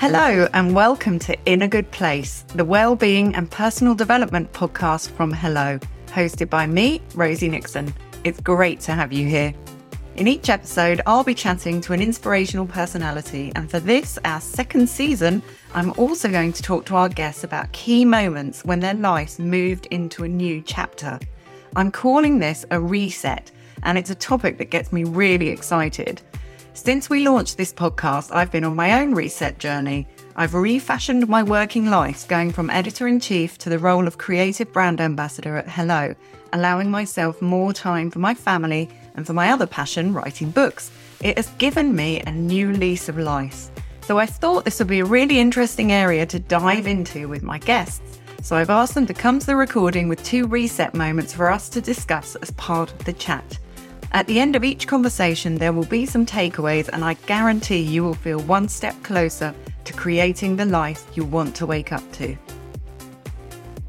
Hello, and welcome to In a Good Place, the well-being and personal development podcast from Hello, hosted by me, Rosie Nixon. It's great to have you here. In each episode, I'll be chatting to an inspirational personality, and for this, our second season, I'm also going to talk to our guests about key moments when their lives moved into a new chapter. I'm calling this a reset, and it's a topic that gets me really excited. Since we launched this podcast, I've been on my own reset journey. I've refashioned my working life, going from editor in chief to the role of creative brand ambassador at Hello, allowing myself more time for my family and for my other passion, writing books. It has given me a new lease of life. So I thought this would be a really interesting area to dive into with my guests. So I've asked them to come to the recording with two reset moments for us to discuss as part of the chat. At the end of each conversation, there will be some takeaways, and I guarantee you will feel one step closer to creating the life you want to wake up to.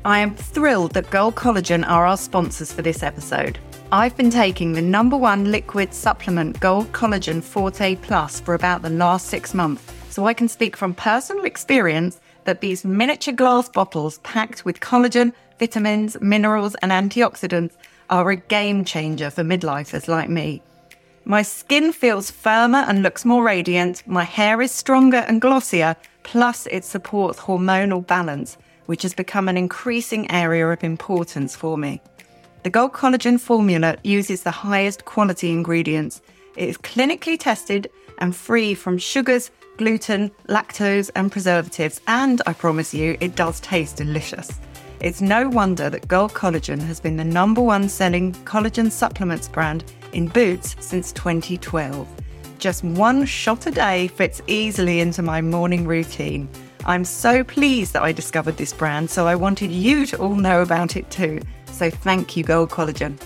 I am thrilled that Gold Collagen are our sponsors for this episode. I've been taking the number one liquid supplement Gold Collagen Forte Plus for about the last six months, so I can speak from personal experience that these miniature glass bottles packed with collagen, vitamins, minerals, and antioxidants are a game changer for midlifers like me. My skin feels firmer and looks more radiant, my hair is stronger and glossier, plus it supports hormonal balance, which has become an increasing area of importance for me. The Gold Collagen formula uses the highest quality ingredients. It is clinically tested and free from sugars, gluten, lactose, and preservatives, and I promise you, it does taste delicious. It's no wonder that Gold Collagen has been the number one selling collagen supplements brand in Boots since 2012. Just one shot a day fits easily into my morning routine. I'm so pleased that I discovered this brand, so I wanted you to all know about it too. So thank you, Gold Collagen.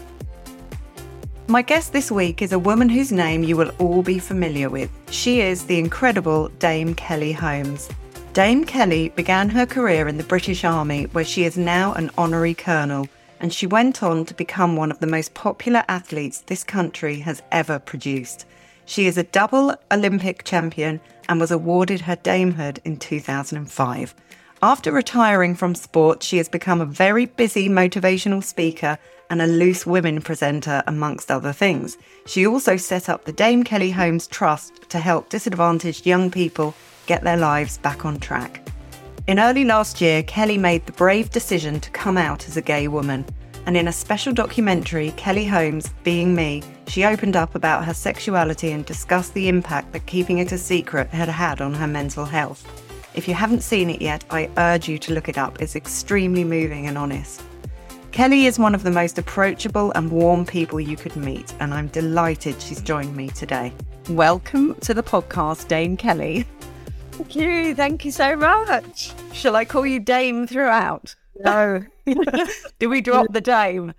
My guest this week is a woman whose name you will all be familiar with. She is the incredible Dame Kelly Holmes. Dame Kelly began her career in the British Army, where she is now an honorary colonel, and she went on to become one of the most popular athletes this country has ever produced. She is a double Olympic champion and was awarded her damehood in 2005. After retiring from sport, she has become a very busy motivational speaker and a loose women presenter, amongst other things. She also set up the Dame Kelly Holmes Trust to help disadvantaged young people get their lives back on track. In early last year, Kelly made the brave decision to come out as a gay woman. And in a special documentary, Kelly Holmes, Being Me, she opened up about her sexuality and discussed the impact that keeping it a secret had had on her mental health. If you haven't seen it yet, I urge you to look it up. It's extremely moving and honest. Kelly is one of the most approachable and warm people you could meet, and I'm delighted she's joined me today. Welcome to the podcast, Dame Kelly. Thank you. Thank you so much. Shall I call you Dame throughout? No. Do we drop the Dame?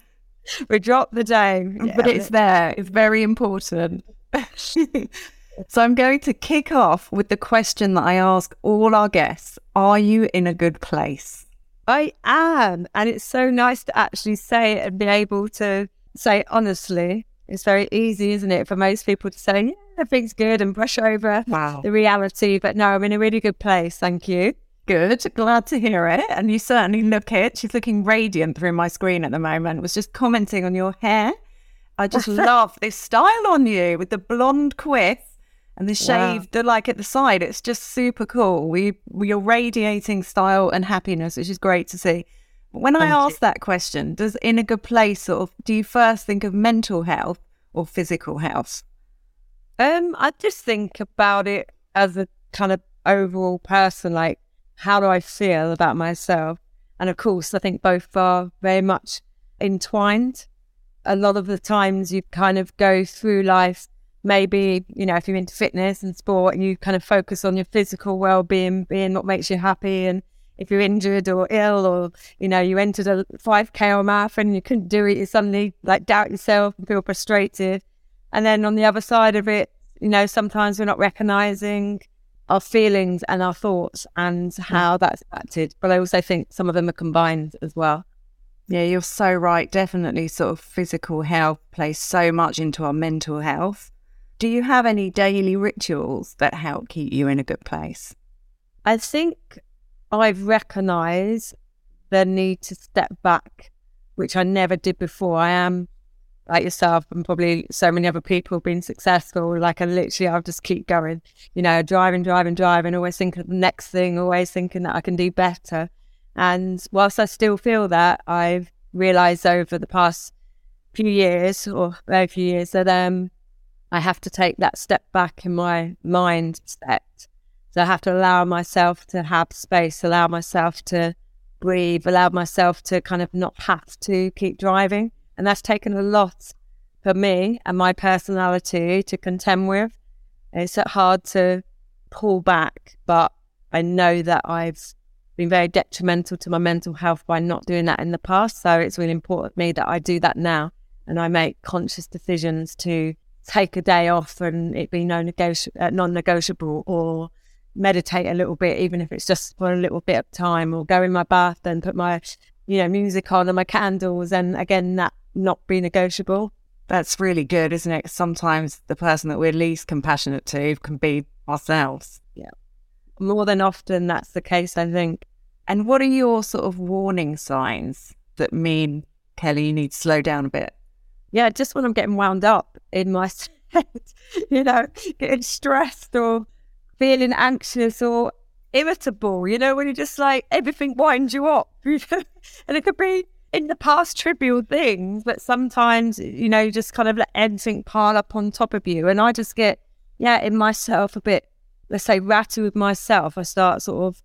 We drop the Dame. Yeah, but it's there. It's very important. so I'm going to kick off with the question that I ask all our guests Are you in a good place? I am. And it's so nice to actually say it and be able to say honestly. It's very easy, isn't it, for most people to say, yeah, everything's good and brush over wow. the reality. But no, I'm in a really good place. Thank you. Good. Glad to hear it. And you certainly look it. She's looking radiant through my screen at the moment. Was just commenting on your hair. I just love this style on you with the blonde quiff and the shaved, wow. the like at the side. It's just super cool. We are radiating style and happiness, which is great to see. When I ask that question, does in a good place sort of do you first think of mental health or physical health? Um, I just think about it as a kind of overall person, like how do I feel about myself? And of course, I think both are very much entwined. A lot of the times you kind of go through life, maybe, you know, if you're into fitness and sport and you kind of focus on your physical well being, being what makes you happy. And if you're injured or ill or, you know, you entered a 5K or marathon and you couldn't do it, you suddenly like doubt yourself and feel frustrated. And then on the other side of it, you know, sometimes we're not recognizing our feelings and our thoughts and mm. how that's acted. But I also think some of them are combined as well. Yeah, you're so right. Definitely, sort of physical health plays so much into our mental health. Do you have any daily rituals that help keep you in a good place? I think I've recognized the need to step back, which I never did before. I am like yourself and probably so many other people being successful. Like I literally, I'll just keep going, you know, driving, driving, driving, always thinking of the next thing, always thinking that I can do better. And whilst I still feel that, I've realized over the past few years or very few years that um, I have to take that step back in my mindset. So I have to allow myself to have space, allow myself to breathe, allow myself to kind of not have to keep driving. And that's taken a lot for me and my personality to contend with. It's hard to pull back, but I know that I've been very detrimental to my mental health by not doing that in the past. So it's really important to me that I do that now and I make conscious decisions to take a day off and it be no negoti- uh, non-negotiable or meditate a little bit, even if it's just for a little bit of time or go in my bath and put my, you know, music on and my candles. And again, that not be negotiable. That's really good, isn't it? Sometimes the person that we're least compassionate to can be ourselves. Yeah. More than often, that's the case, I think. And what are your sort of warning signs that mean, Kelly, you need to slow down a bit? Yeah, just when I'm getting wound up in my head, you know, getting stressed or feeling anxious or irritable, you know, when you're just like everything winds you up. and it could be in the past trivial things, but sometimes, you know, you just kind of let everything pile up on top of you. And I just get, yeah, in myself a bit, let's say, ratty with myself. I start sort of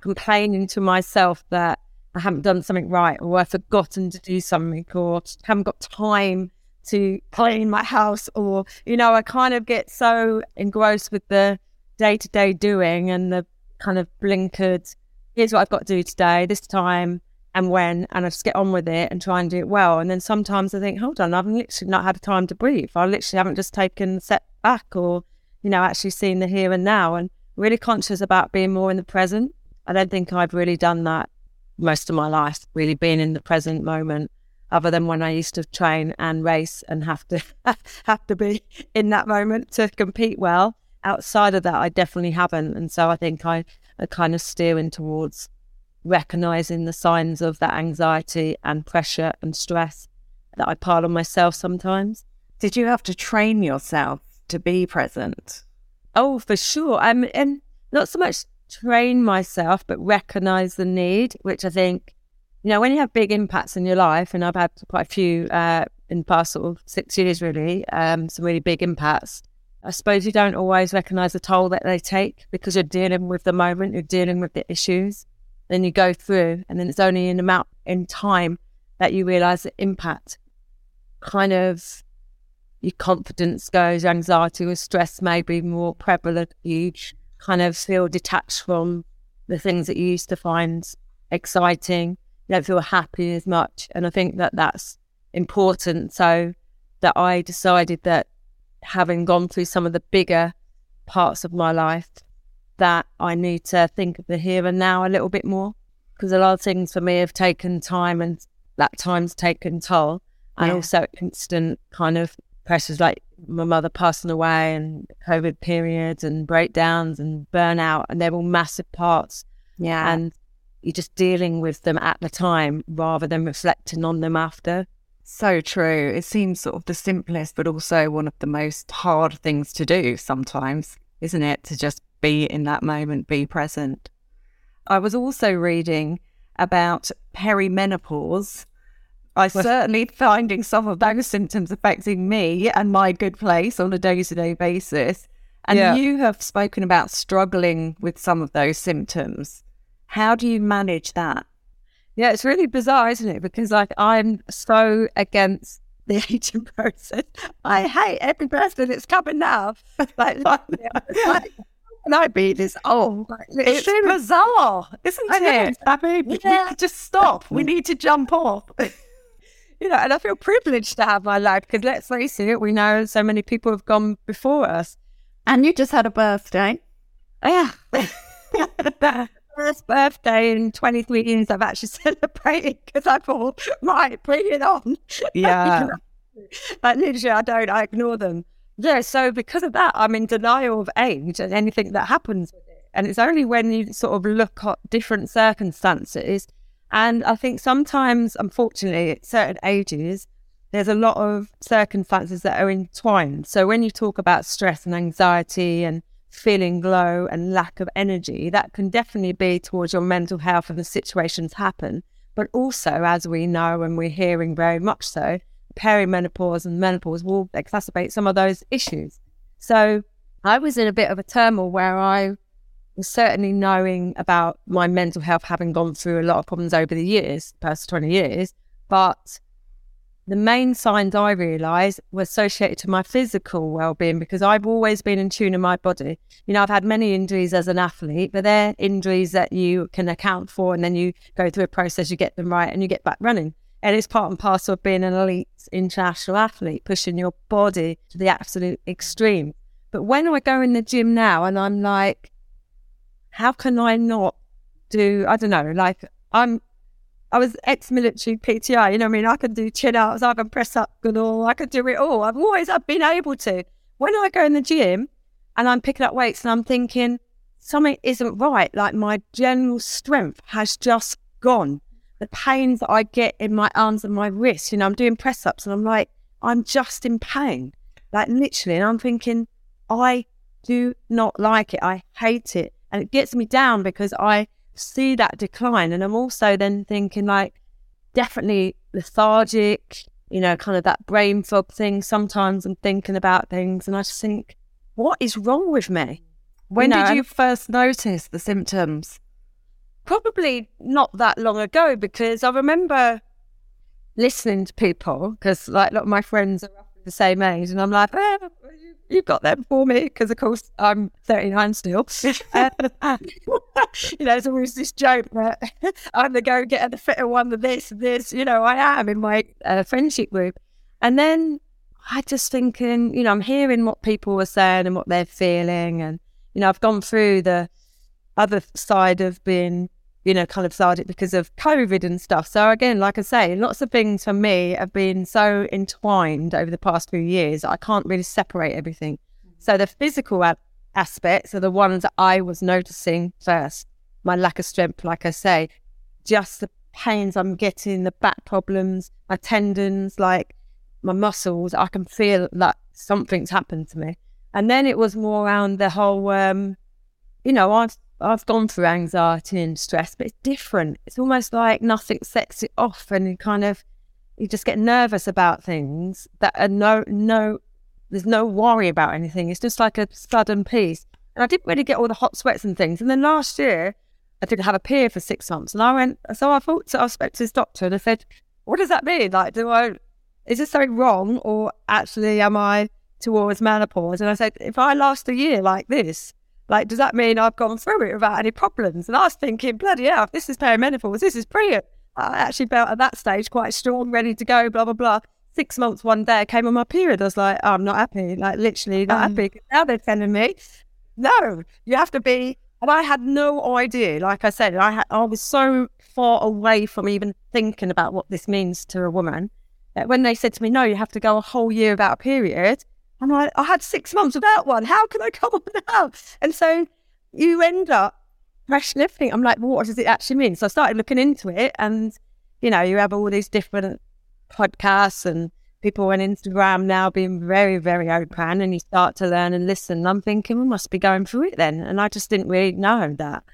complaining to myself that I haven't done something right or I've forgotten to do something or haven't got time to clean my house or, you know, I kind of get so engrossed with the day to day doing and the kind of blinkered, here's what I've got to do today, this time and when, and I just get on with it and try and do it well. And then sometimes I think, hold on, I've literally not had time to breathe. I literally haven't just taken a step back or, you know, actually seen the here and now and really conscious about being more in the present. I don't think I've really done that most of my life, really being in the present moment, other than when I used to train and race and have to have to be in that moment to compete well. Outside of that, I definitely haven't. And so I think I, I kind of steering towards recognizing the signs of that anxiety and pressure and stress that I pile on myself sometimes. Did you have to train yourself to be present? Oh, for sure. I'm and not so much train myself, but recognize the need, which I think, you know, when you have big impacts in your life, and I've had quite a few uh, in the past sort of six years, really, um, some really big impacts. I suppose you don't always recognize the toll that they take because you're dealing with the moment, you're dealing with the issues then you go through, and then it's only in amount in time that you realize the impact. Kind of your confidence goes, anxiety or stress may be more prevalent. You kind of feel detached from the things that you used to find exciting. You don't feel happy as much. And I think that that's important. So that I decided that having gone through some of the bigger parts of my life, that I need to think of the here and now a little bit more because a lot of things for me have taken time and that time's taken toll. And yeah. also instant kind of pressures like my mother passing away and COVID periods and breakdowns and burnout. And they're all massive parts. Yeah. And you're just dealing with them at the time rather than reflecting on them after. So true. It seems sort of the simplest, but also one of the most hard things to do sometimes, isn't it? To just be in that moment, be present. I was also reading about perimenopause. I certainly finding some of those symptoms affecting me and my good place on a day to day basis. And yeah. you have spoken about struggling with some of those symptoms. How do you manage that? Yeah, it's really bizarre, isn't it? Because like I'm so against the aging process. I hate every person that's coming now. like, like, diabetes. Oh, it's bizarre, isn't it? I mean, yeah. we just stop. We need to jump off. you know, and I feel privileged to have my life because let's face it, we know so many people have gone before us. And you just had a birthday. Yeah. First birthday in 23 years I've actually celebrated because I thought, right, bring it on. Yeah. like literally, I don't, I ignore them. Yeah, so because of that, I'm in denial of age and anything that happens with it. And it's only when you sort of look at different circumstances. And I think sometimes, unfortunately, at certain ages, there's a lot of circumstances that are entwined. So when you talk about stress and anxiety and feeling low and lack of energy, that can definitely be towards your mental health and the situations happen. But also, as we know and we're hearing very much so, perimenopause and menopause will exacerbate some of those issues. So I was in a bit of a turmoil where I was certainly knowing about my mental health, having gone through a lot of problems over the years, past 20 years. But the main signs I realised were associated to my physical well-being because I've always been in tune in my body. You know, I've had many injuries as an athlete, but they're injuries that you can account for, and then you go through a process, you get them right, and you get back running. And it's part and parcel of being an elite international athlete, pushing your body to the absolute extreme. But when I go in the gym now and I'm like, how can I not do, I don't know, like I'm, I was ex-military PTI, you know what I mean? I can do chin ups, I can press up good all, I can do it all. I've always, I've been able to. When I go in the gym and I'm picking up weights and I'm thinking something isn't right, like my general strength has just gone the pains that I get in my arms and my wrists. You know, I'm doing press ups and I'm like, I'm just in pain, like literally. And I'm thinking, I do not like it. I hate it. And it gets me down because I see that decline. And I'm also then thinking, like, definitely lethargic, you know, kind of that brain fog thing. Sometimes I'm thinking about things and I just think, what is wrong with me? When you know, did you first notice the symptoms? probably not that long ago because I remember listening to people because like a lot of my friends are the same age and I'm like, eh, you got them for me because of course I'm 39 still. uh, you know, there's always this joke that I'm the go getter, the fitter one, the this, this. You know, I am in my uh, friendship group, and then I just thinking, you know, I'm hearing what people are saying and what they're feeling, and you know, I've gone through the other side of being, you know, kind of started because of COVID and stuff. So again, like I say, lots of things for me have been so entwined over the past few years. I can't really separate everything. So the physical a- aspects are the ones that I was noticing first. My lack of strength, like I say, just the pains I'm getting, the back problems, my tendons, like my muscles. I can feel that something's happened to me. And then it was more around the whole, um, you know, I've I've gone through anxiety and stress, but it's different. It's almost like nothing sets it off, and you kind of you just get nervous about things that are no no. There's no worry about anything. It's just like a sudden peace. And I didn't really get all the hot sweats and things. And then last year, I didn't have a period for six months, and I went. So I thought, so I spoke to this doctor, and I said, "What does that mean? Like, do I? Is this something wrong, or actually am I towards menopause?" And I said, "If I last a year like this." Like, does that mean I've gone through it without any problems? And I was thinking, bloody hell, this is perimenopause. This is brilliant. I actually felt at that stage quite strong, ready to go, blah, blah, blah. Six months one day I came on my period. I was like, oh, I'm not happy. Like, literally not um, happy. Now they're telling me, no, you have to be. And I had no idea. Like I said, I, had, I was so far away from even thinking about what this means to a woman that when they said to me, no, you have to go a whole year without a period, I'm like, I had six months without one. How can I come on now? And so you end up questioning everything. I'm like, well, what does it actually mean? So I started looking into it, and you know, you have all these different podcasts and people on Instagram now being very, very open, and you start to learn and listen. And I'm thinking, we must be going through it then, and I just didn't really know that.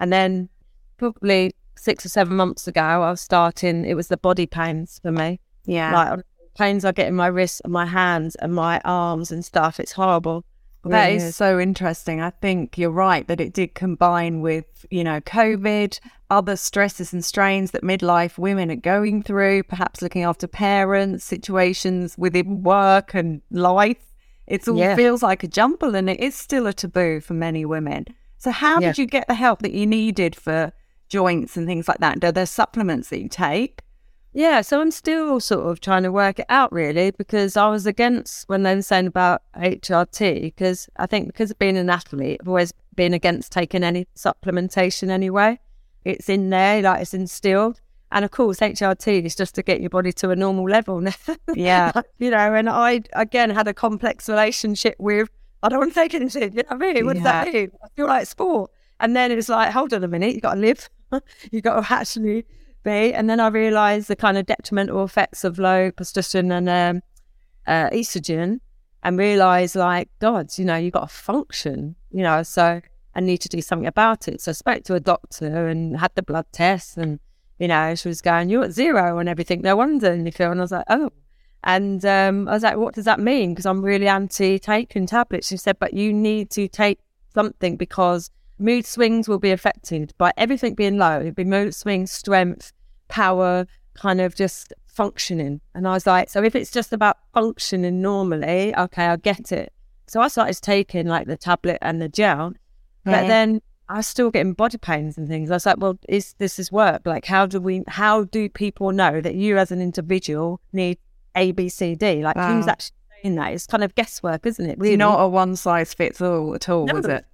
And then probably six or seven months ago, I was starting. It was the body pains for me. Yeah, like pains I get in my wrists and my hands and my arms and stuff. It's horrible. That really is, is so interesting. I think you're right that it did combine with, you know, COVID, other stresses and strains that midlife women are going through, perhaps looking after parents, situations within work and life. It all yeah. feels like a jumble and it is still a taboo for many women. So, how yeah. did you get the help that you needed for joints and things like that? Are there supplements that you take? Yeah, so I'm still sort of trying to work it out really because I was against when they were saying about HRT because I think because of being an athlete, I've always been against taking any supplementation anyway. It's in there, like it's instilled. And of course, HRT is just to get your body to a normal level. yeah. you know, and I, again, had a complex relationship with, I don't want to take anything. You know what I mean? What yeah. does that mean? I feel like sport. And then it's like, hold on a minute, you've got to live. you've got to actually be. And then I realized the kind of detrimental effects of low progesterone and um, uh, estrogen and realized, like, God, you know, you got to function, you know, so I need to do something about it. So I spoke to a doctor and had the blood test and, you know, she was going, you're at zero and everything. No wonder. And you feel and I was like, oh. And um, I was like, what does that mean? Because I'm really anti taking tablets. She said, but you need to take something because mood swings will be affected by everything being low. It'd be mood swings, strength, power, kind of just functioning. And I was like, so if it's just about functioning normally, okay, I get it. So I started taking like the tablet and the gel, but then I was still getting body pains and things. I was like, well, is this is work? Like, how do we? How do people know that you as an individual need A, B, C, D? Like, wow. who's actually saying that? It's kind of guesswork, isn't it? Really? It's not a one size fits all at all, no, is it?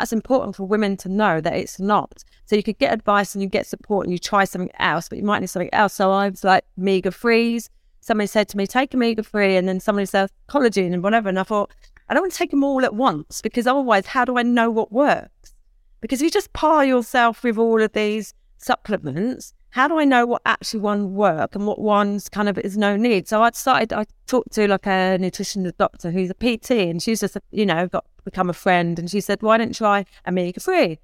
That's important for women to know that it's not. So you could get advice and you get support and you try something else, but you might need something else. So I was like, omega threes. Somebody said to me, take omega three, and then somebody said collagen and whatever. And I thought, I don't want to take them all at once because otherwise, how do I know what works? Because if you just pile yourself with all of these supplements, how do I know what actually one work and what one's kind of is no need? So I started, I talked to like a nutrition doctor who's a PT and she's just, you know, got become a friend. And she said, why don't you try omega 3?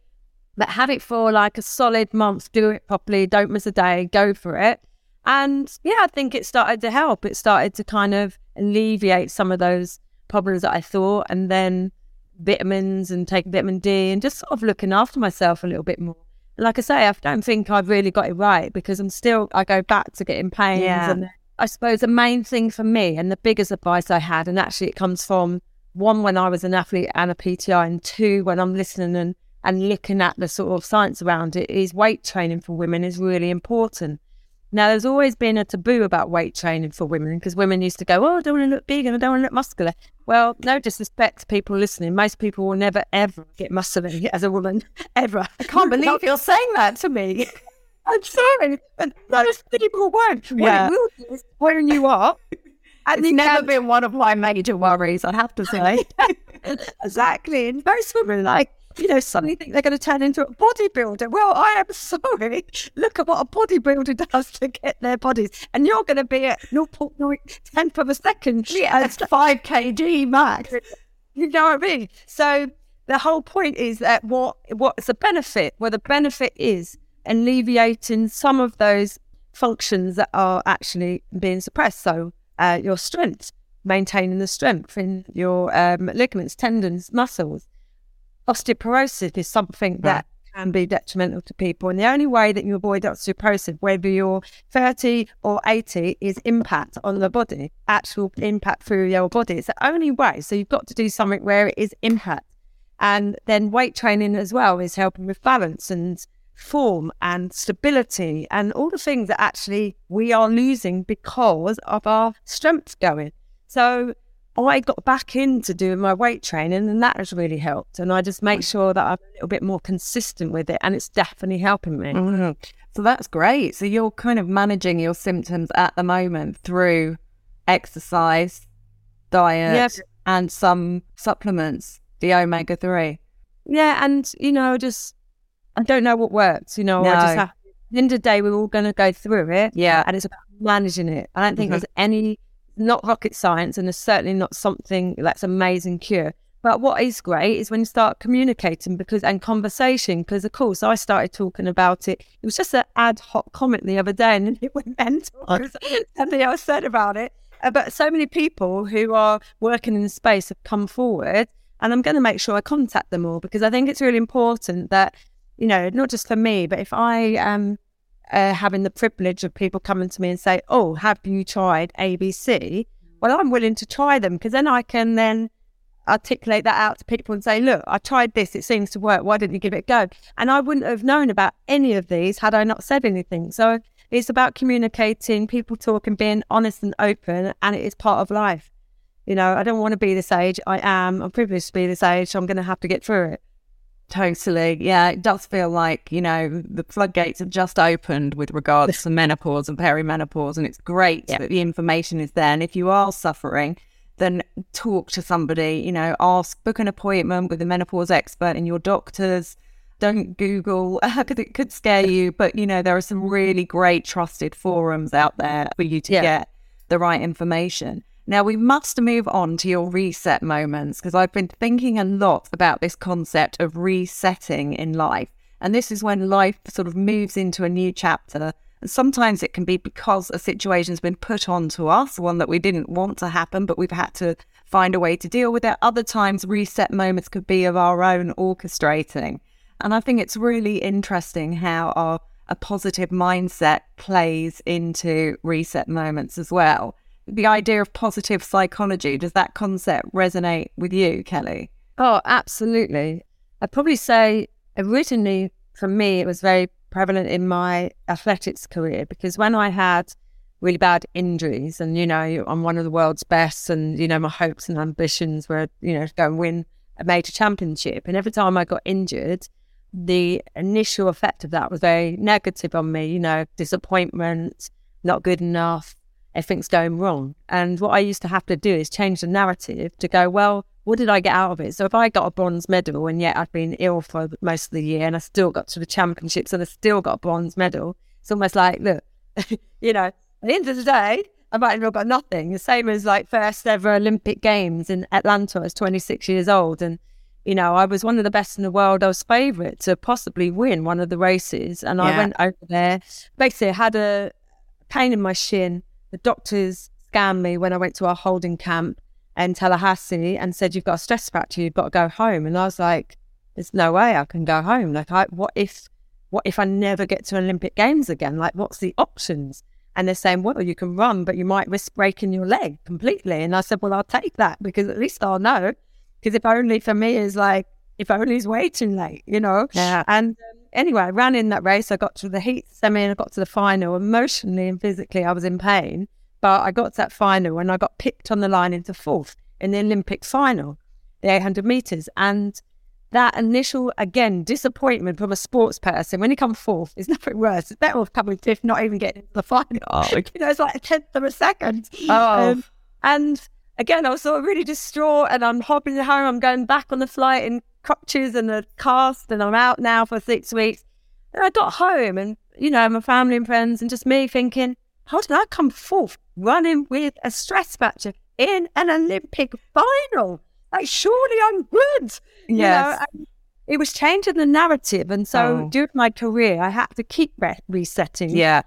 But have it for like a solid month, do it properly, don't miss a day, go for it. And yeah, I think it started to help. It started to kind of alleviate some of those problems that I thought. And then vitamins and taking vitamin D and just sort of looking after myself a little bit more. Like I say, I don't think I've really got it right because I'm still, I go back to getting pains. Yeah. And I suppose the main thing for me and the biggest advice I had, and actually it comes from one, when I was an athlete and a PTI, and two, when I'm listening and, and looking at the sort of science around it, is weight training for women is really important. Now, there's always been a taboo about weight training for women because women used to go, Oh, I don't want to look big and I don't want to look muscular. Well, no disrespect to people listening. Most people will never, ever get muscular as a woman, ever. I can't believe you're saying that to me. I'm sorry. But most people won't. Yeah. What it will do is when you are, and it's never been one of my major worries, I have to say. exactly. And most women like, you know, suddenly think they're going to turn into a bodybuilder. Well, I am sorry. Look at what a bodybuilder does to get their bodies. And you're going to be at 0.9 tenth of a second. Yeah, it's 5 kg max. You know what I mean? So the whole point is that what what's the benefit? Well, the benefit is alleviating some of those functions that are actually being suppressed. So uh, your strength, maintaining the strength in your um, ligaments, tendons, muscles. Osteoporosis is something that can be detrimental to people. And the only way that you avoid osteoporosis, whether you're 30 or 80, is impact on the body, actual impact through your body. It's the only way. So you've got to do something where it is impact. And then weight training as well is helping with balance and form and stability and all the things that actually we are losing because of our strength going. So I got back into doing my weight training and that has really helped. And I just make sure that I'm a little bit more consistent with it and it's definitely helping me. Mm-hmm. So that's great. So you're kind of managing your symptoms at the moment through exercise, diet, and some supplements, the omega 3. Yeah. And, you know, just I don't know what works. You know, no. I just have, at the end of the day, we're all going to go through it. Yeah. And it's about managing it. I don't think mm-hmm. there's any, not rocket science, and it's certainly not something that's amazing cure. But what is great is when you start communicating because and conversation, because of course I started talking about it. It was just an ad hoc comment the other day, and it went mental. Something else said about it. Uh, but so many people who are working in the space have come forward, and I'm going to make sure I contact them all because I think it's really important that you know, not just for me, but if I am uh, having the privilege of people coming to me and say, "Oh, have you tried ABC?" Well, I'm willing to try them because then I can then articulate that out to people and say, "Look, I tried this; it seems to work. Why didn't you give it a go?" And I wouldn't have known about any of these had I not said anything. So it's about communicating, people talking, being honest and open, and it is part of life. You know, I don't want to be this age. I am. I'm privileged to be this age, so I'm going to have to get through it. Totally. Yeah, it does feel like, you know, the floodgates have just opened with regards to menopause and perimenopause. And it's great yeah. that the information is there. And if you are suffering, then talk to somebody, you know, ask, book an appointment with a menopause expert and your doctors. don't Google because it could scare you. But, you know, there are some really great trusted forums out there for you to yeah. get the right information. Now, we must move on to your reset moments because I've been thinking a lot about this concept of resetting in life. And this is when life sort of moves into a new chapter. And sometimes it can be because a situation's been put onto us, one that we didn't want to happen, but we've had to find a way to deal with it. Other times, reset moments could be of our own orchestrating. And I think it's really interesting how our a positive mindset plays into reset moments as well. The idea of positive psychology, does that concept resonate with you, Kelly? Oh, absolutely. I'd probably say originally for me, it was very prevalent in my athletics career because when I had really bad injuries and, you know, I'm one of the world's best and, you know, my hopes and ambitions were, you know, to go and win a major championship. And every time I got injured, the initial effect of that was very negative on me, you know, disappointment, not good enough, everything's going wrong. And what I used to have to do is change the narrative to go, well, what did I get out of it? So if I got a bronze medal and yet I'd been ill for most of the year and I still got to the championships and I still got a bronze medal, it's almost like, look, you know, at the end of the day, I might have got nothing. The same as like first ever Olympic Games in Atlanta. I was 26 years old and you know, I was one of the best in the world. I was favourite to possibly win one of the races. And yeah. I went over there. Basically, I had a pain in my shin. The doctors scanned me when I went to our holding camp in Tallahassee and said, You've got a stress fracture, you've got to go home. And I was like, There's no way I can go home. Like, I, what if what if I never get to Olympic Games again? Like, what's the options? And they're saying, well, you can run, but you might risk breaking your leg completely. And I said, well, I'll take that because at least I'll know because if only for me is like, if only is way too late, you know? Yeah. And um, anyway, I ran in that race. I got to the heat semi and I got to the final. Emotionally and physically, I was in pain. But I got to that final and I got picked on the line into fourth in the Olympic final, the 800 meters. And that initial, again, disappointment from a sports person when you come fourth is nothing worse. It's better off coming fifth, not even getting into the final. Oh, okay. You know, it's like a tenth of a second. Oh. Um, and again, I was sort of really distraught and I'm hopping home. I'm going back on the flight in crutches and a cast and I'm out now for six weeks. And I got home and, you know, my family and friends and just me thinking, how did I come fourth running with a stress fracture in an Olympic final? Like, surely I'm good. Yes. You know? it was changing the narrative. And so oh. during my career, I had to keep re- resetting. Yeah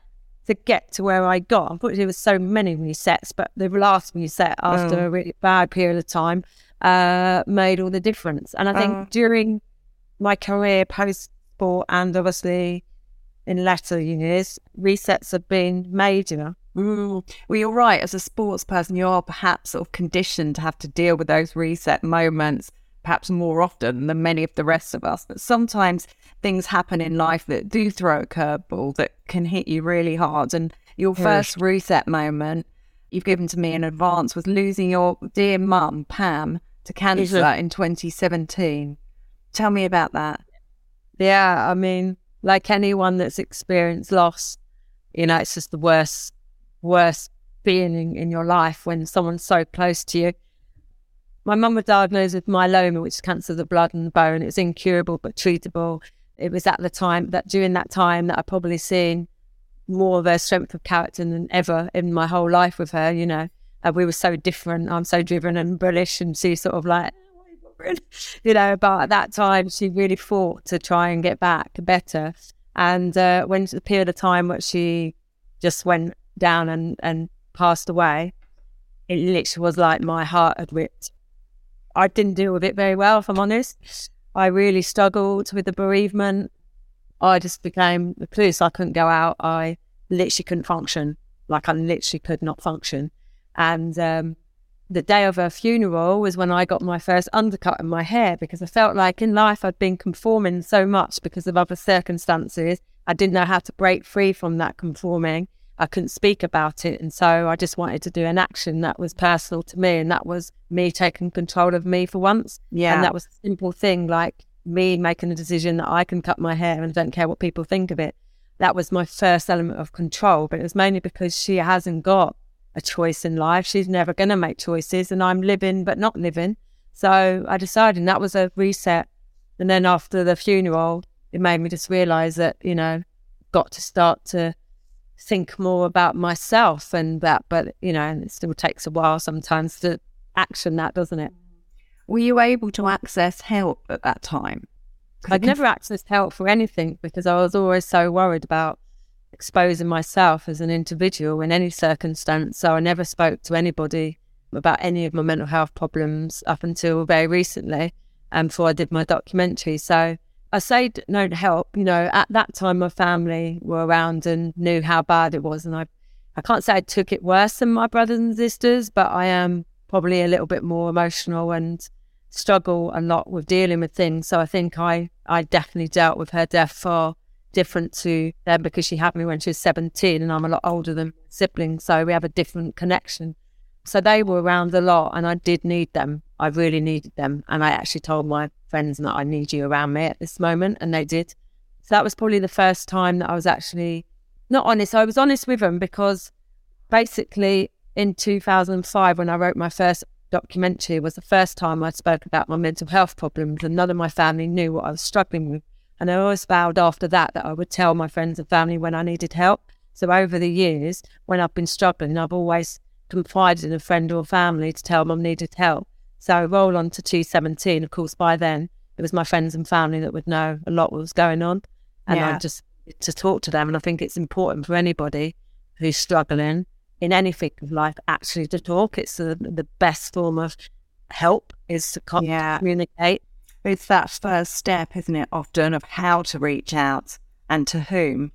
to get to where I got. Unfortunately, there was so many resets, but the last reset after oh. a really bad period of time uh, made all the difference. And I think oh. during my career post sport and obviously in latter years, resets have been major. Mm. Well, you're right. As a sports person, you are perhaps sort of conditioned to have to deal with those reset moments perhaps more often than many of the rest of us. But sometimes things happen in life that do throw a curveball that can hit you really hard. And your first reset moment you've given to me in advance was losing your dear mum, Pam, to cancer in 2017. Tell me about that. Yeah, I mean, like anyone that's experienced loss, you know, it's just the worst, worst feeling in your life when someone's so close to you. My mum was diagnosed with myeloma, which is cancer of the blood and the bone. It was incurable but treatable. It was at the time that during that time that I probably seen more of her strength of character than ever in my whole life with her. You know, uh, we were so different. I'm so driven and bullish, and she's sort of like, you know. But at that time, she really fought to try and get back better. And uh, when the period of time where she just went down and and passed away, it literally was like my heart had ripped I didn't deal with it very well, if I'm honest. I really struggled with the bereavement. I just became the police. I couldn't go out. I literally couldn't function. Like I literally could not function. And um, the day of her funeral was when I got my first undercut in my hair because I felt like in life I'd been conforming so much because of other circumstances. I didn't know how to break free from that conforming. I couldn't speak about it. And so I just wanted to do an action that was personal to me. And that was me taking control of me for once. Yeah. And that was a simple thing like me making a decision that I can cut my hair and don't care what people think of it. That was my first element of control. But it was mainly because she hasn't got a choice in life. She's never going to make choices. And I'm living, but not living. So I decided that was a reset. And then after the funeral, it made me just realize that, you know, got to start to think more about myself and that, but, you know, it still takes a while sometimes to action that, doesn't it? Were you able to access help at that time? I'd never accessed help for anything because I was always so worried about exposing myself as an individual in any circumstance. So I never spoke to anybody about any of my mental health problems up until very recently and um, before I did my documentary. So I say no help. You know, at that time, my family were around and knew how bad it was. And I, I can't say I took it worse than my brothers and sisters, but I am probably a little bit more emotional and struggle a lot with dealing with things. So I think I, I definitely dealt with her death far different to them because she had me when she was 17 and I'm a lot older than siblings. So we have a different connection. So they were around a lot and I did need them. I really needed them. And I actually told my friends that I need you around me at this moment. And they did. So that was probably the first time that I was actually not honest. I was honest with them because basically in 2005, when I wrote my first documentary, was the first time I spoke about my mental health problems. And none of my family knew what I was struggling with. And I always vowed after that that I would tell my friends and family when I needed help. So over the years, when I've been struggling, I've always confided in a friend or family to tell them I needed help. So I roll on to 217. Of course, by then, it was my friends and family that would know a lot what was going on. And yeah. I just to talk to them. And I think it's important for anybody who's struggling in anything of life actually to talk. It's the, the best form of help is to yeah. communicate. It's that first step, isn't it, often of how to reach out and to whom.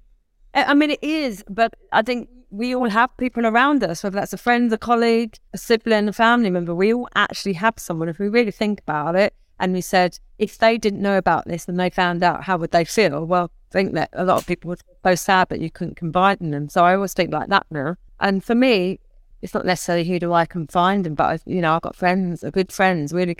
I mean, it is, but I think we all have people around us, whether that's a friend, a colleague, a sibling, a family member. We all actually have someone, if we really think about it. And we said, if they didn't know about this and they found out, how would they feel? Well, I think that a lot of people would feel so sad that you couldn't confide in them. So I always think like that now. And for me, it's not necessarily who do I confide in, but you know, I've got friends, good friends, really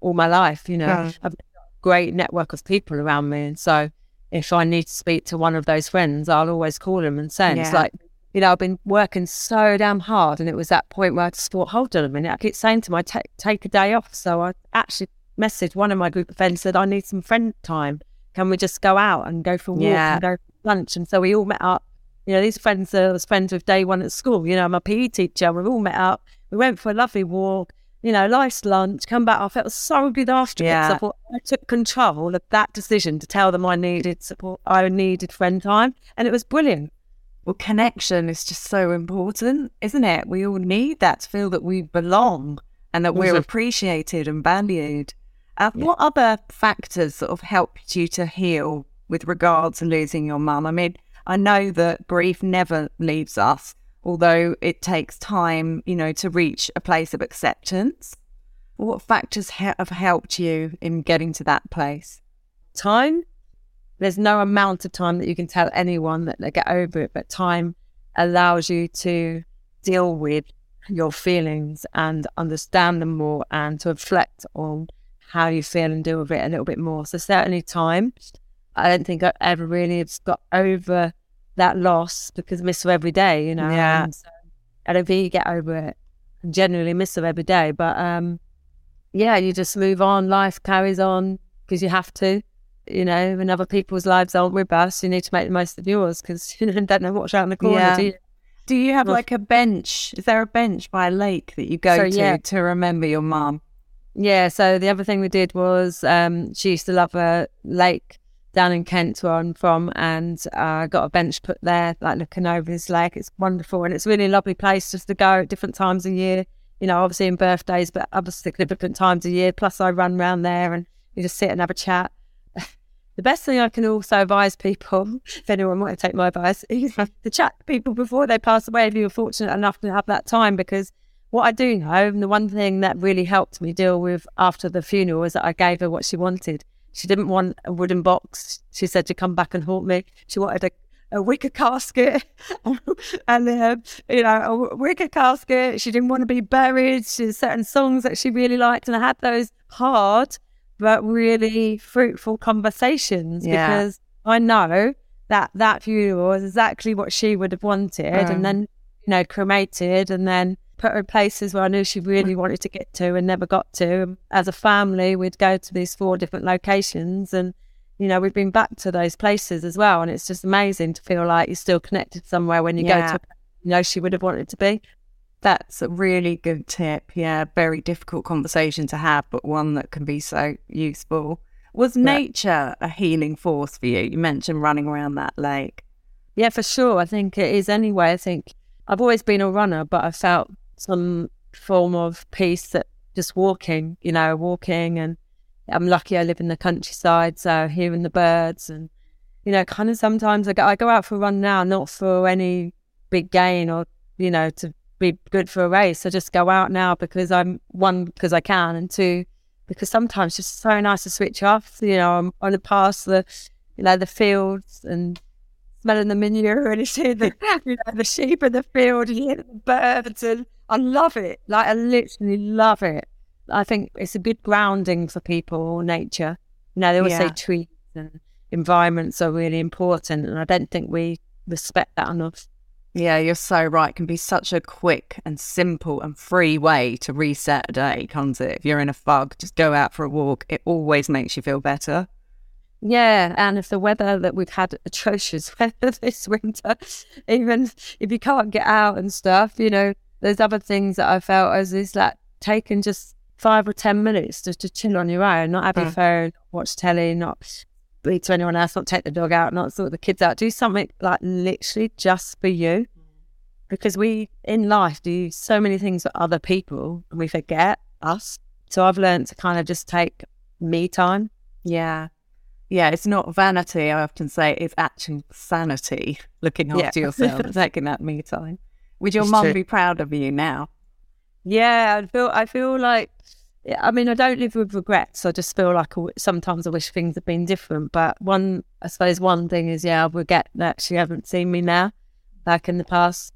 all my life. You know, yeah. I've got a great network of people around me, and so if I need to speak to one of those friends, I'll always call them and say, yeah. it's like you know, I've been working so damn hard. And it was that point where I just thought, hold on a minute. I keep saying to my take, take a day off. So I actually messaged one of my group of friends, said, I need some friend time. Can we just go out and go for a walk yeah. and go for lunch? And so we all met up. You know, these friends was friends with day one at school. You know, I'm a PE teacher. We all met up. We went for a lovely walk. You know, nice lunch. Come back. I felt so good afterwards. Yeah. I thought I took control of that decision to tell them I needed support. I needed friend time, and it was brilliant well, connection is just so important, isn't it? We all need that to feel that we belong and that we're appreciated and valued. Uh, yeah. What other factors sort of helped you to heal with regard to losing your mum? I mean, I know that grief never leaves us, although it takes time, you know, to reach a place of acceptance. What factors have helped you in getting to that place? Time there's no amount of time that you can tell anyone that they get over it, but time allows you to deal with your feelings and understand them more and to reflect on how you feel and deal with it a little bit more. So certainly time. I don't think I ever really have got over that loss because I miss her every day, you know. Yeah. So I don't think you get over it. I generally miss her every day. But um yeah, you just move on, life carries on because you have to you know, when other people's lives aren't with us, you need to make the most of yours because you know, don't know what's around the corner, yeah. do you? Do you have like a bench? Is there a bench by a lake that you go so, to yeah. to remember your mum? Yeah. So the other thing we did was um, she used to love a lake down in Kent where I'm from, and I uh, got a bench put there, like looking over this lake. It's wonderful, and it's really a lovely place just to go at different times of year. You know, obviously in birthdays, but other significant times of year. Plus, I run around there and you just sit and have a chat. The best thing I can also advise people, if anyone want to take my advice, is to chat to people before they pass away if you're fortunate enough to have that time. Because what I do know, and the one thing that really helped me deal with after the funeral was that I gave her what she wanted. She didn't want a wooden box. She said to come back and haunt me. She wanted a a wicker casket and uh, you know a wicker casket she didn't want to be buried she had certain songs that she really liked and i had those hard but really fruitful conversations yeah. because I know that that funeral was exactly what she would have wanted, um, and then you know cremated, and then put her in places where I knew she really wanted to get to and never got to. As a family, we'd go to these four different locations, and you know, we've been back to those places as well. And it's just amazing to feel like you're still connected somewhere when you Yeah. go to, you know, she would have wanted to be. That's a really good tip. Yeah, very difficult conversation to have, but one that can be so useful. Was nature a healing force for you? You mentioned running around that lake. Yeah, for sure. I think it is anyway. I think I've always been a runner, but I felt some form of peace that just walking, you know, walking. And I'm lucky I live in the countryside, so hearing the birds and, you know, kind of sometimes I go, I go out for a run now, not for any big gain or, you know, to be good for a race. I just go out now because I'm one, because I can, and two, because sometimes it's just so nice to switch off. You know, I'm on the past the, you know, the fields and smelling the manure and you see the, you know, the sheep in the field and you hear the birds and I love it. Like I literally love it. I think it's a good grounding for people, nature. You know, they always Yeah. say trees and environments are really important and I don't think we respect that enough. Yeah, you're so right. It can be such a quick and simple and free way to reset a day, can't it? If you're in a fog, just go out for a walk. It always makes you feel better. Yeah, and if the weather that we've had atrocious weather this winter, even if you can't get out and stuff, you know, there's other things that I felt as is like taking just five or ten minutes just to chill on your own, not have your Mm. phone, watch telly, not speak to anyone else, not take the dog out, not sort the kids out. Do something like literally just for you. Because we in life do so many things for other people and we forget us. So I've learned to kind of just take me time. Yeah. Yeah, it's not vanity. I often say it's actual sanity looking Yeah. after yourself, taking that me time. Would your mum be proud of you now? Yeah, I feel I feel like I mean I don't live with regrets. I just feel like sometimes I wish things had been different. But one, I suppose one thing is yeah, I regret that she hasn't seen me now, back in the past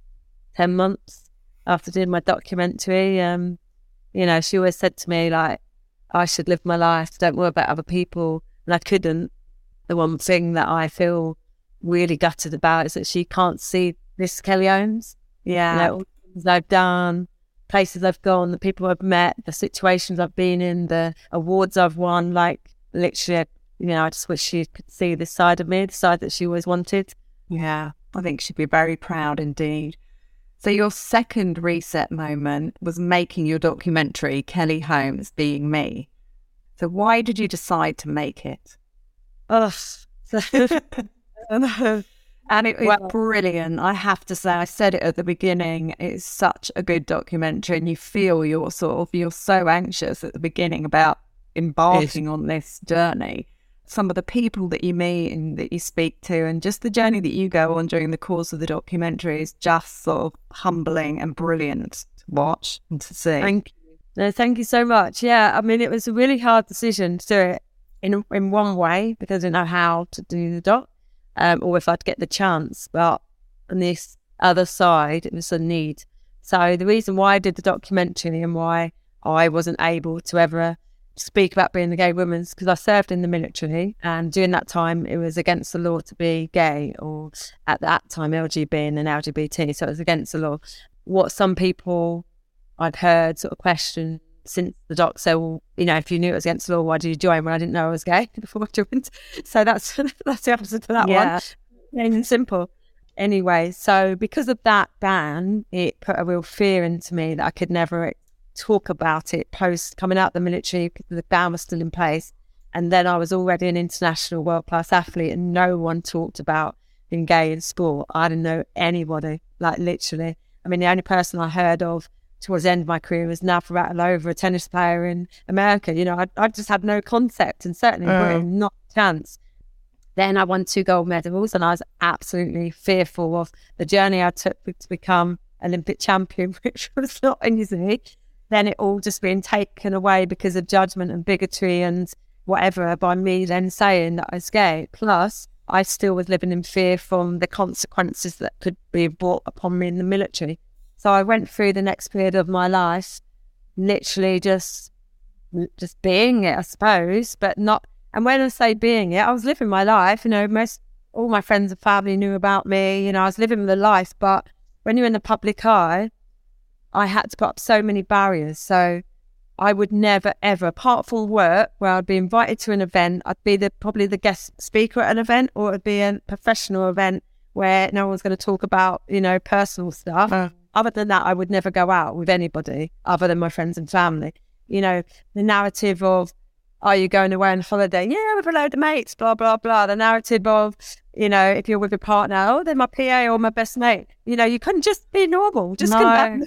ten months after doing my documentary. Um, you know, she always said to me like I should live my life, don't worry about other people, and I couldn't. The one thing that I feel really gutted about is that she can't see this Kelly Holmes Yeah. you know, all the things I've done, places I've gone, the people I've met, the situations I've been in, the awards I've won. Like literally, you know, I just wish she could see this side of me, the side that she always wanted. Yeah, I think she'd be very proud indeed. So, your second reset moment was making your documentary, Kelly Holmes Being Me. So, why did you decide to make it? Ugh. Uh, And it was Well- brilliant. I have to say, I said it at the beginning. It's such a good documentary, and you feel you're sort of you're so anxious at the beginning about embarking on this journey. Some of the people that you meet and that you speak to, and just the journey that you go on during the course of the documentary is just sort of humbling and brilliant to watch and to see. Thank you. No, thank you so much. Yeah, I mean, it was a really hard decision to do it in in one way because I didn't know how to do the doc, um, or if I'd get the chance. But on this other side, it was a need. So the reason why I did the documentary and why I wasn't able to ever speak about being a gay woman is because I served in the military, and during that time, it was against the law to be gay, or at that time, an LGBT. So it was against the law. What some people I'd heard sort of question since the doc said, well, you know, if you knew it was against the law, why did you join when I didn't know I was gay before I joined? So that's that's the answer to that Yeah. one. Plain and simple. Anyway, so because of that ban, it put a real fear into me that I could never talk about it post coming out the military because the ban was still in place. And then I was already an international world class athlete and no one talked about being gay in sport. I didn't know anybody, like literally. I mean, the only person I heard of towards the end of my career was Navratilova, a tennis player in America. You know, I, I just had no concept, and certainly in Oh. Not a chance. Then I won two gold medals, and I was absolutely fearful of the journey I took to become Olympic champion, which was not easy. Then it all just being taken away because of judgment and bigotry and whatever by me then saying that I was gay. Plus, I still was living in fear from the consequences that could be brought upon me in the military. So I went through the next period of my life, literally just just being it, I suppose, but not. And when I say being it, I was living my life. You know, most all my friends and family knew about me. You know, I was living the life. But when you're in the public eye, I had to put up so many barriers. So I would never ever, apart from work, where I'd be invited to an event, I'd be the probably the guest speaker at an event, or it'd be a professional event where no one's going to talk about you know personal stuff. Uh. Other than that, I would never go out with anybody other than my friends and family. You know, the narrative of are you going away on holiday? Yeah, with a load of mates, blah, blah, blah. The narrative of, you know, if you're with a partner, oh, they're my PA or my best mate. You know, you couldn't just be normal. Just No.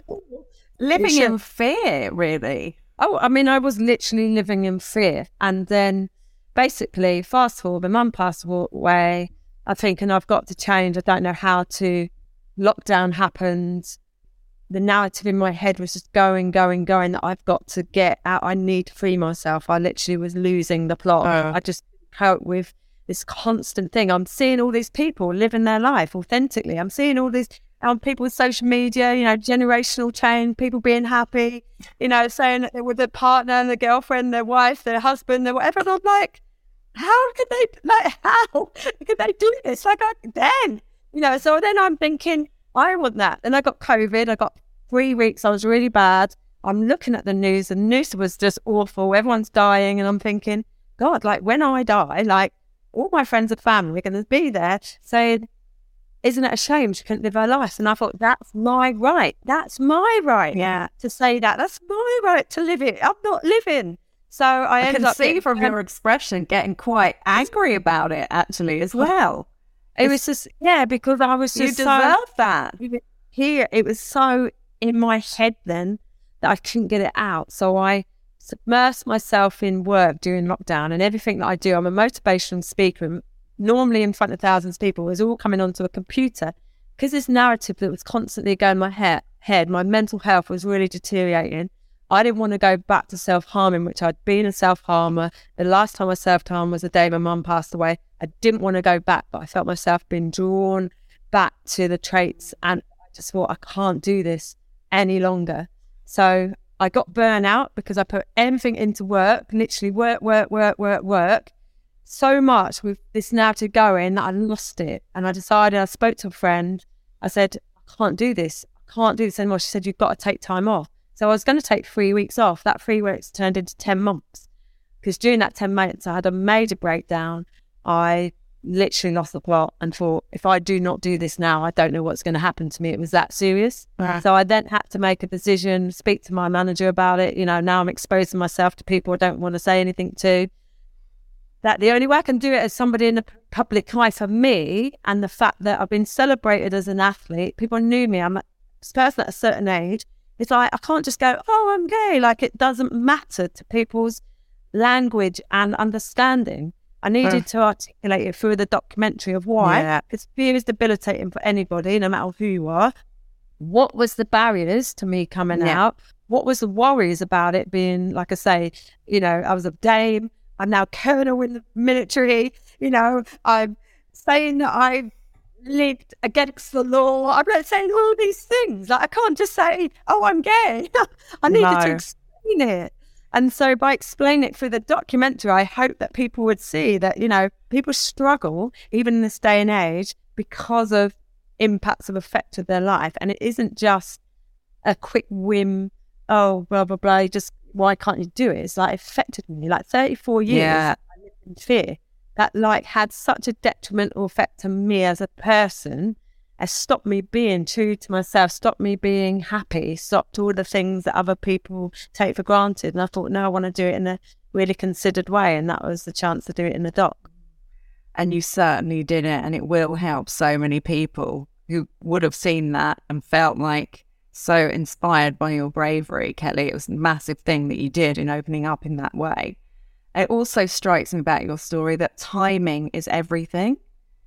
Living in fear, really. Oh, I mean, I was literally living in fear. And then basically, fast forward, my mum passed away. I think, and I've got to change. I don't know how to. Lockdown happened. The narrative in my head was just going, going, going that I've got to get out. I need to free myself. I literally was losing the plot. Oh. I just cope with this constant thing. I'm seeing all these people living their life authentically. I'm seeing all these um, people with social media, you know, generational change, people being happy, you know, saying that they're with their partner and their girlfriend, their wife, their husband, their whatever. And I'm like, how could they, like, how could they do this? Like, I, then, you know, so then I'm thinking, I want that. Then I got COVID. I got three weeks. I was really bad. I'm looking at the news. And news was just awful. Everyone's dying. And I'm thinking, God, like when I die, like all my friends and family are going to be there saying, isn't it a shame she couldn't live her life? And I thought, that's my right. That's my right Yeah. to say that. That's my right to live it. I'm not living. So I, I ended can up see getting- from your expression getting quite angry about it, actually, as well. It was just yeah, because I was You just so that. here. It was so in my head then that I couldn't get it out. So I submersed myself in work during lockdown and everything that I do. I'm a motivational speaker, normally in front of thousands of people. Is all coming onto a computer because this narrative that was constantly going in my head. Head, my mental health was really deteriorating. I didn't want to go back to self harming, which I'd been a self harmer. The last time I self harmed was the day my mum passed away. I didn't want to go back, but I felt myself being drawn back to the traits, and I just thought I can't do this any longer. So I got burnout because I put everything into work, literally work, work, work, work, work, so much with this narrative going that I lost it. And I decided, I spoke to a friend. I said, I can't do this. I can't do this anymore. She said, You've got to take time off. So I was going to take three weeks off. That three weeks turned into 10 months because during that 10 months, I had a major breakdown. I literally lost the plot and thought, if I do not do this now, I don't know what's going to happen to me. It was that serious. Right. So I then had to make a decision, speak to my manager about it. You know, now I'm exposing myself to people I don't want to say anything to. That the only way I can do it as somebody in the public eye for me, and the fact that I've been celebrated as an athlete, people knew me. I'm a person at a certain age. It's like I can't just go, oh, I'm gay. Like it doesn't matter to people's language and understanding. I needed to articulate it through the documentary of why. Yeah. Because fear is debilitating for anybody, no matter who you are. What was the barriers to me coming Yeah. out? What was the worries about it being, like I say, you know, I was a dame. I'm now colonel in the military. You know, I'm saying that I've lived against the law. I'm not saying all these things. Like I can't just say, "Oh, I'm gay." I needed to explain it. And so by explaining it through the documentary, I hope that people would see that, you know, people struggle even in this day and age because of impacts have affected their life. And it isn't just a quick whim, oh, blah, blah, blah, just, why can't you do it? It's like affected me. Like 34 years, Yeah. I lived in fear. That like had such a detrimental effect on me as a person has stopped me being true to myself, stopped me being happy, stopped all the things that other people take for granted. And I thought, no, I want to do it in a really considered way. And that was the chance to do it in the doc. And you certainly did it, and it will help so many people who would have seen that and felt like so inspired by your bravery, Kelly. It was a massive thing that you did in opening up in that way. It also strikes me about your story that timing is everything.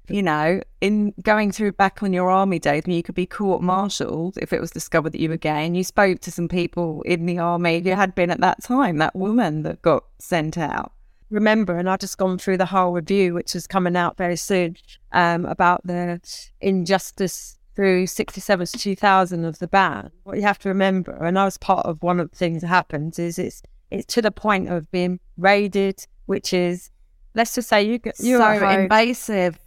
You know, in going through back on your army days, when you could be court martialed if it was discovered that you were gay, and you spoke to some people in the army who had been at that time, that woman that got sent out. remember, and I've just gone through the whole review, which is coming out very soon, um, about the injustice through 67 to 2000 of the ban. What you have to remember, and I was part of one of the things that happens, is it's it's to the point of being raided, which is, let's just say you get so invasive.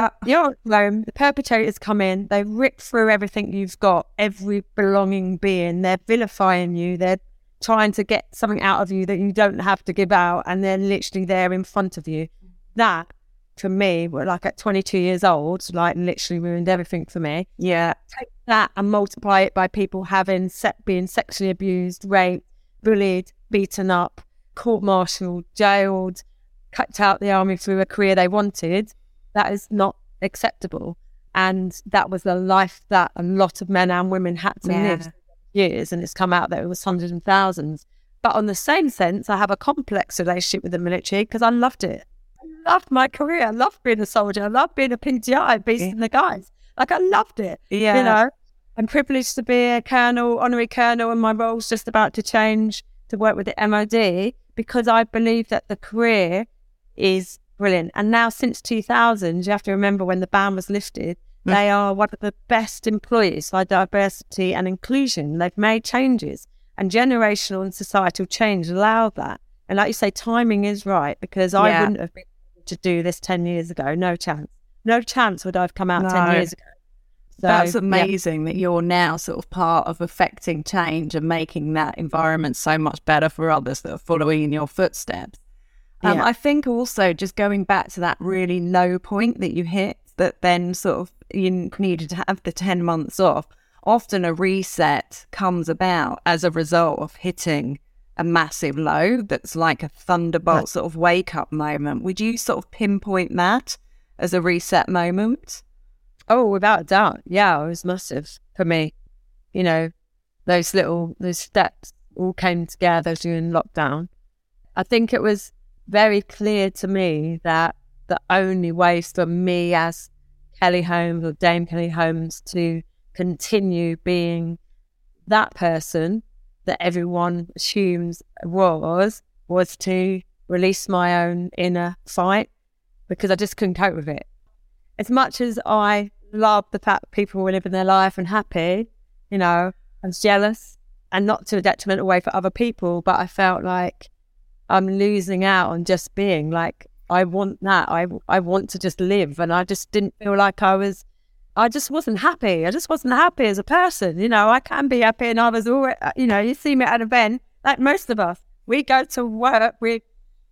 Uh, you're at home, the perpetrators come in, they rip through everything you've got, every belonging being, they're vilifying you, they're trying to get something out of you that you don't have to give out and they're literally there in front of you. That for me, were like at 22 years old, like literally ruined everything for me. Yeah. Take that and multiply it by people having se- being sexually abused, raped, bullied, beaten up, court-martialed, jailed, cut out the army through a career they wanted. That is not acceptable. And that was the life that a lot of men and women had to Yeah. live years. And it's come out that it was hundreds and thousands. But on the same sense, I have a complex relationship with the military because I loved it. I loved my career. I loved being a soldier. I loved being a PTI, beasting the guys. Like I loved it. Yeah. You know, I'm privileged to be a colonel, honorary colonel, and my role's just about to change to work with the MOD because I believe that the career is brilliant. And now, since 2000, you have to remember when the ban was lifted, Mm. they are one of the best employers for diversity and inclusion. They've made changes, and generational and societal change allow that. And like you say, timing is right because I wouldn't have been able to do this 10 years ago. No chance. No chance would I have come out No. 10 years ago. So, That's yeah. amazing that you're now sort of part of affecting change and making that environment so much better for others that are following in your footsteps. Um, Yeah. I think also just going back to that really low point that you hit, that then sort of you needed to have the 10 months off. Often a reset comes about as a result of hitting a massive low that's like a thunderbolt sort of wake up moment. Would you sort of pinpoint that as a reset moment? Oh, without a doubt. Yeah, it was massive for me. You know, those little those steps all came together during lockdown. I think it was very clear to me that the only way for me as Kelly Holmes or Dame Kelly Holmes to continue being that person that everyone assumes was was to release my own inner fight because I just couldn't cope with it. As much as I love the fact people were living their life and happy, you know, I was jealous and not to a detrimental way for other people, but I felt like I'm losing out on just being like, I want that. I, I want to just live. And I just didn't feel like I was, I just wasn't happy. I just wasn't happy as a person. You know, I can be happy and I was always, uh, you know, you see me at an event, like most of us, we go to work with,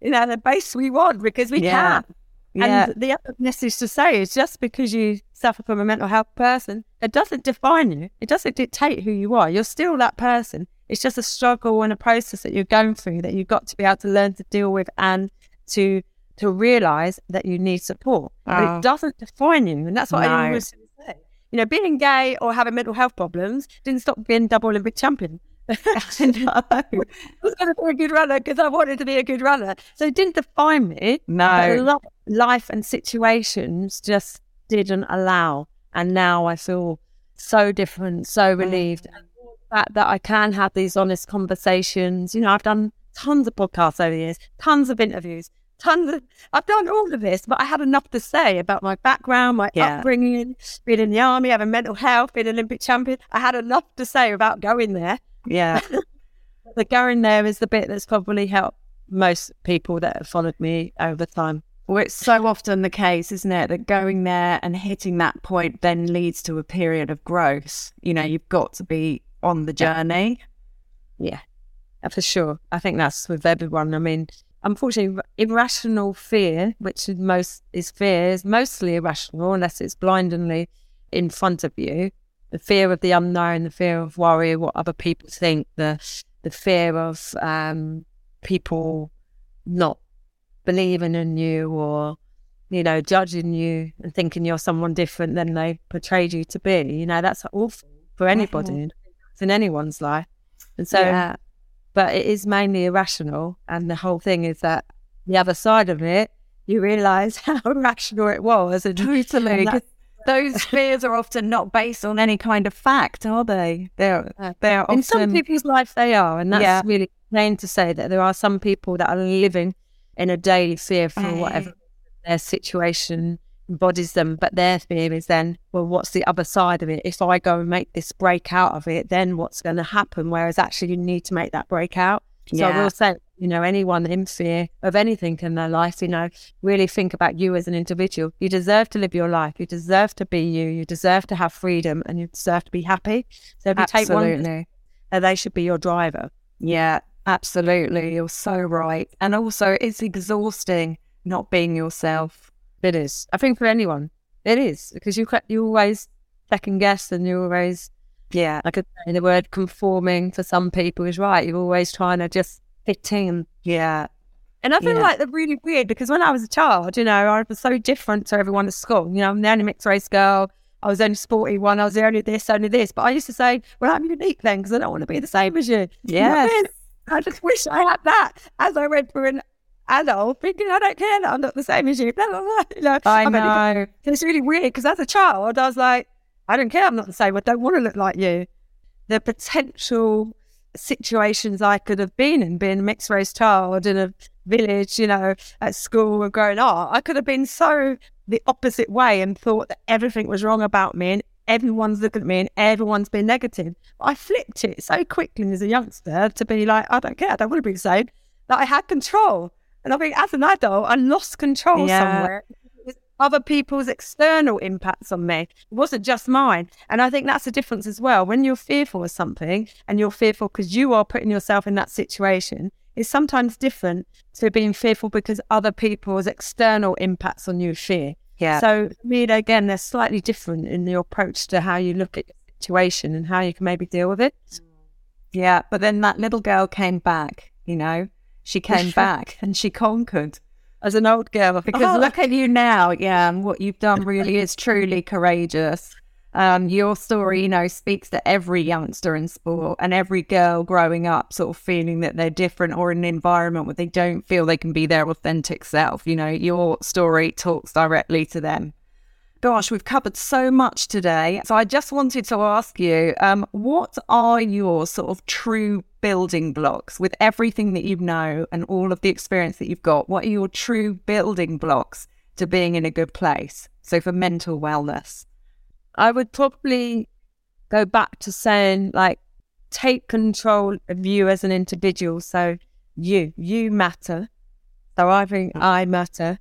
you know, the base we want because we Yeah. can. Yeah. And the other message to say is just because you suffer from a mental health person, it doesn't define you. It doesn't dictate who you are. You're still that person. It's just a struggle and a process that you're going through that you've got to be able to learn to deal with and to to realize that you need support. But Oh. it ah. doesn't define you. And that's what I No. always say. You know, being gay or having mental health problems didn't stop being double Olympic champion. I was going to be a good runner because I wanted to be a good runner. So it didn't define me. But No. life and situations just didn't allow. And now I feel so different, so mm. relieved. And the fact that I can have these honest conversations. You know, I've done tons of podcasts over the years, tons of interviews, tons of, I've done all of this, but I had enough to say about my background, my Yeah. upbringing, being in the army, having mental health, being an Olympic champion. I had enough to say about going there. Yeah. The going there is the bit that's probably helped most people that have followed me over time. Well, it's so often the case, isn't it, that going there and hitting that point then leads to a period of growth. You know, you've got to be on the journey. Yeah, for sure. I think that's with everyone. I mean, unfortunately, irrational fear, which is most is fear, is mostly irrational unless it's blindingly in front of you. The fear of the unknown, the fear of worry, what other people think, the the fear of um, people not believing in you or you know judging you and thinking you're someone different than they portrayed you to be. You know that's awful for anybody. In anyone's life, and so yeah. but it is mainly irrational. And the whole thing is that the other side of it, you realize how irrational it was. And, Totally. and those fears are often not based on any kind of fact, are they? They're Uh, they're in some people's life, they are. And that's Yeah. really plain to say that there are some people that are living in a daily fear for whatever their situation embodies them. But their fear is then, well, what's the other side of it? If I go and make this break out of it, then what's going to happen? Whereas actually, you need to make that break out. So I will say, you know, anyone in fear of anything in their life, you know, really think about you as an individual. You deserve to live your life. You deserve to be you. You deserve to have freedom and you deserve to be happy. So if you take one, absolutely. uh, they should be your driver. Yeah, absolutely. You're so right. And also, it's exhausting not being yourself. It is. I think for anyone, it is because you you always second guess and you always, yeah, like say, the word conforming for some people is right. You're always trying to just fit in. Yeah. And I feel Yeah. like they're really weird because when I was a child, you know, I was so different to everyone at school. You know, I'm the only mixed race girl. I was the only sporty one. I was the only this, only this. But I used to say, well, I'm unique then because I don't want to be the same as you. Know I just wish I had that as I went through adult, thinking I don't care that I'm not the same as you. Blah, blah, blah. You know, I know. it's really weird because as a child, I was like, I don't care. I'm not the same. I don't want to look like you. The potential situations I could have been in, being a mixed race child in a village, you know, at school or growing up, I could have been so the opposite way and thought that everything was wrong about me and everyone's looking at me and everyone's been negative. But I flipped it so quickly as a youngster to be like, I don't care. I don't want to be the same. That I had control. And I think as an adult, I lost control Yeah. somewhere with other people's external impacts on me. It wasn't just mine. And I think that's the difference as well. When you're fearful of something and you're fearful because you are putting yourself in that situation, is sometimes different to being fearful because other people's external impacts on you fear. Yeah. So, me, again, they're slightly different in the approach to how you look at your situation and how you can maybe deal with it. Yeah, but then that little girl came back, you know, she came back and she conquered. As an old girl, Because Oh, look at you now, yeah, and what you've done really is truly courageous. Um, your story, you know, speaks to every youngster in sport and every girl growing up, sort of feeling that they're different or in an environment where they don't feel they can be their authentic self. You know, your story talks directly to them. Gosh, we've covered so much today. So I just wanted to ask you, um, what are your sort of true building blocks with everything that you know and all of the experience that you've got? What are your true building blocks to being in a good place? So for mental wellness. I would probably go back to saying, like, take control of you as an individual. So, you, you matter. So, I think I matter.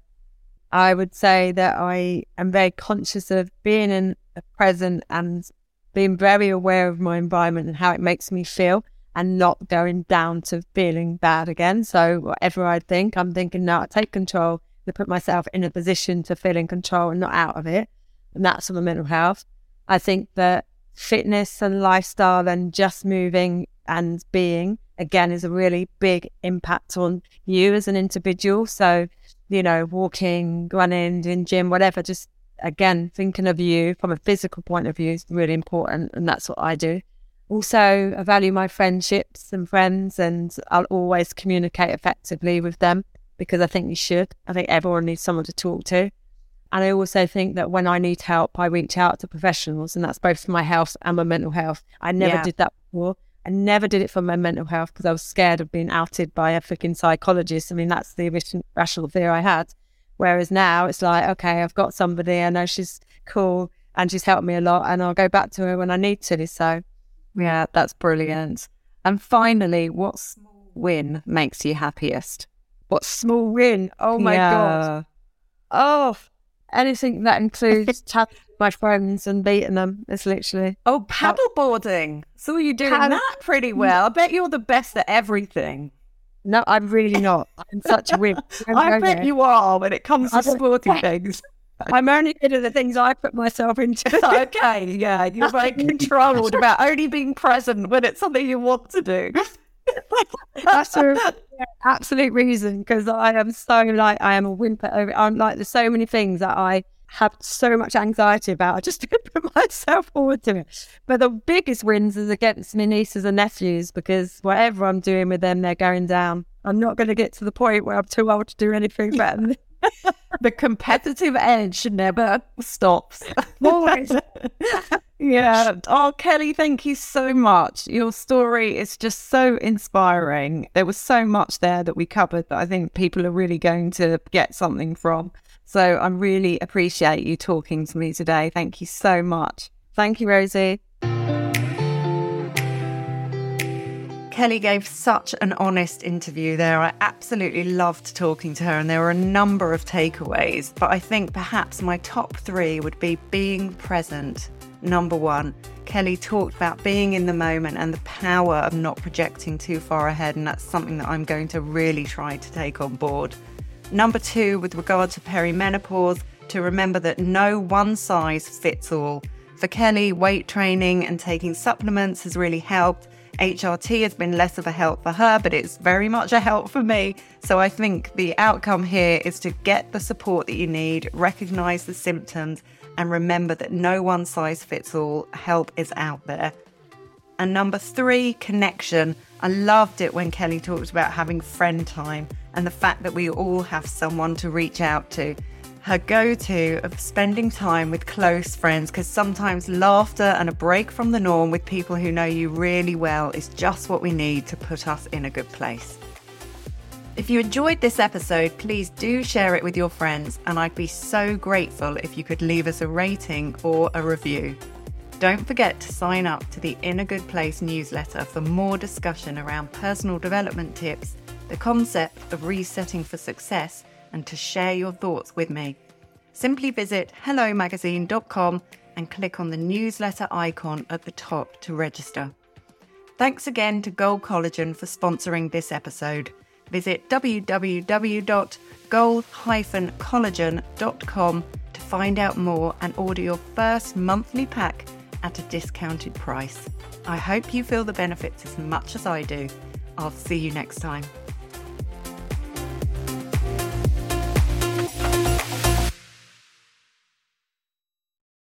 I would say that I am very conscious of being in the present and being very aware of my environment and how it makes me feel and not going down to feeling bad again. So, whatever I think, I'm thinking, no, I take control to put myself in a position to feel in control and not out of it and that's for my mental health. I think that fitness and lifestyle and just moving and being again is a really big impact on you as an individual. So, you know, walking, running, doing gym, whatever, just again thinking of you from a physical point of view is really important and that's what I do. Also, I value my friendships and friends and I'll always communicate effectively with them because I think you should. I think everyone needs someone to talk to. And I also think that when I need help, I reach out to professionals, and that's both for my health and my mental health. I never Yeah. did that before. I never did it for my mental health because I was scared of being outed by a freaking psychologist. I mean, that's the original rational fear I had. Whereas now it's like, okay, I've got somebody, I know she's cool and she's helped me a lot, and I'll go back to her when I need to. So, Yeah, that's brilliant. And finally, what small win makes you happiest? what small win? Oh my God. Oh, anything that includes tapping my friends and beating them is literally. Oh, paddleboarding. So you're doing Paddle- that pretty well. I bet you're the best at everything. No, I'm really not. I'm such a wimp. I bet you are when it comes to sporting things. I'm only good at the things I put myself into. okay, yeah, you're very controlled about only being present when it's something you want to do. That's the absolute reason because I am so like I am a whimper over. I'm like there's so many things that I have so much anxiety about. I just don't put myself forward to it. But the biggest wins is against my nieces and nephews because whatever I'm doing with them, they're going down. I'm not going to get to the point where I'm too old to do anything better. the competitive edge never stops. Always. yeah. Oh, Kelly, thank you so much. Your story is just so inspiring. There was so much there that we covered that I think people are really going to get something from. So I really appreciate you talking to me today. Thank you so much. Thank you, Rosie. Kelly gave such an honest interview there. I absolutely loved talking to her, and there were a number of takeaways. But I think perhaps my top three would be being present, number one. Kelly talked about being in the moment and the power of not projecting too far ahead, and that's something that I'm going to really try to take on board. Number two, with regard to perimenopause, to remember that no one size fits all. For Kelly, weight training and taking supplements has really helped. HRT has been less of a help for her, but it's very much a help for me. So I think the outcome here is to get the support that you need, recognize the symptoms, and remember that no one size fits all. Help is out there. And number three, connection. I loved it when Kelly talked about having friend time and the fact that we all have someone to reach out to her go to of spending time with close friends because sometimes laughter and a break from the norm with people who know you really well is just what we need to put us in a good place. If you enjoyed this episode, please do share it with your friends, and I'd be so grateful if you could leave us a rating or a review. Don't forget to sign up to the In a Good Place newsletter for more discussion around personal development tips, the concept of resetting for success, and to share your thoughts with me. Simply visit hellomagazine.com and click on the newsletter icon at the top to register. Thanks again to Gold Collagen for sponsoring this episode. Visit www.gold-collagen.com to find out more and order your first monthly pack at a discounted price. I hope you feel the benefits as much as I do. I'll see you next time.